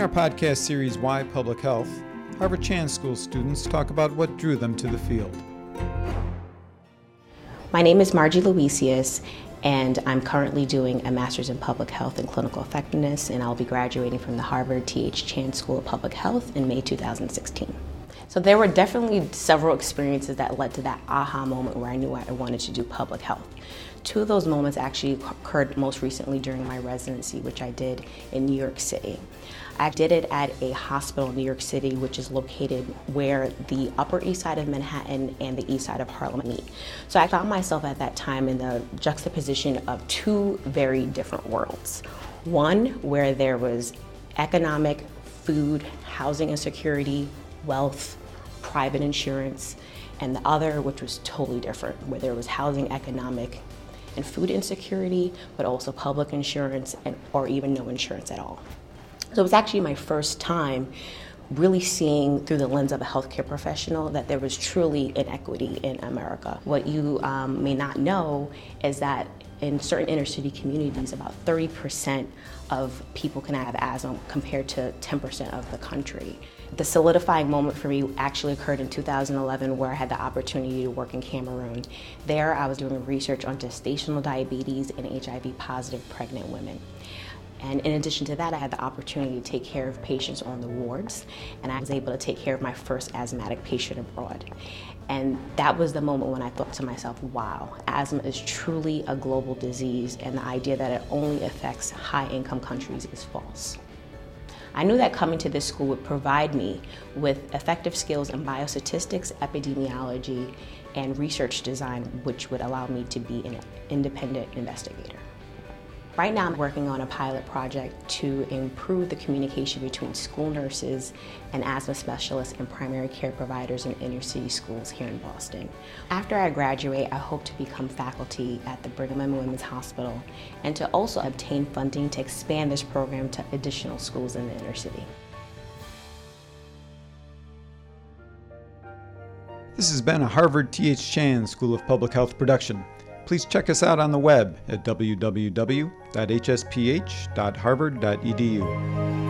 In our podcast series, Why Public Health, Harvard Chan School students talk about what drew them to the field. My name is Margie Luisius, and I'm currently doing a master's in public health and clinical effectiveness, and I'll be graduating from the Harvard T.H. Chan School of Public Health in May 2016. So there were definitely several experiences that led to that aha moment where I knew I wanted to do public health. Two of those moments actually occurred most recently during my residency, which I did in New York City. I did it at a hospital in New York City, which is located where the Upper East Side of Manhattan and the East Side of Harlem meet. So I found myself at that time in the juxtaposition of two very different worlds. One where there was economic, food, housing insecurity, wealth, private insurance, and the other, which was totally different, where there was housing, economic, and food insecurity, but also public insurance and, or even no insurance at all. So it was actually my first time really seeing through the lens of a healthcare professional that there was truly inequity in America. What you um, may not know is that in certain inner city communities, about 30% of people can have asthma compared to 10% of the country. The solidifying moment for me actually occurred in 2011 where I had the opportunity to work in Cameroon. There I was doing research on gestational diabetes in HIV positive pregnant women. And in addition to that, I had the opportunity to take care of patients on the wards, and I was able to take care of my first asthmatic patient abroad. And that was the moment when I thought to myself, wow, asthma is truly a global disease, and the idea that it only affects high income countries is false. I knew that coming to this school would provide me with effective skills in biostatistics, epidemiology, and research design, which would allow me to be an independent investigator. Right now, I'm working on a pilot project to improve the communication between school nurses and asthma specialists and primary care providers in inner city schools here in Boston. After I graduate, I hope to become faculty at the Brigham and Women's Hospital and to also obtain funding to expand this program to additional schools in the inner city. This has been a Harvard T.H. Chan School of Public Health production. Please check us out on the web at www.hsph.harvard.edu.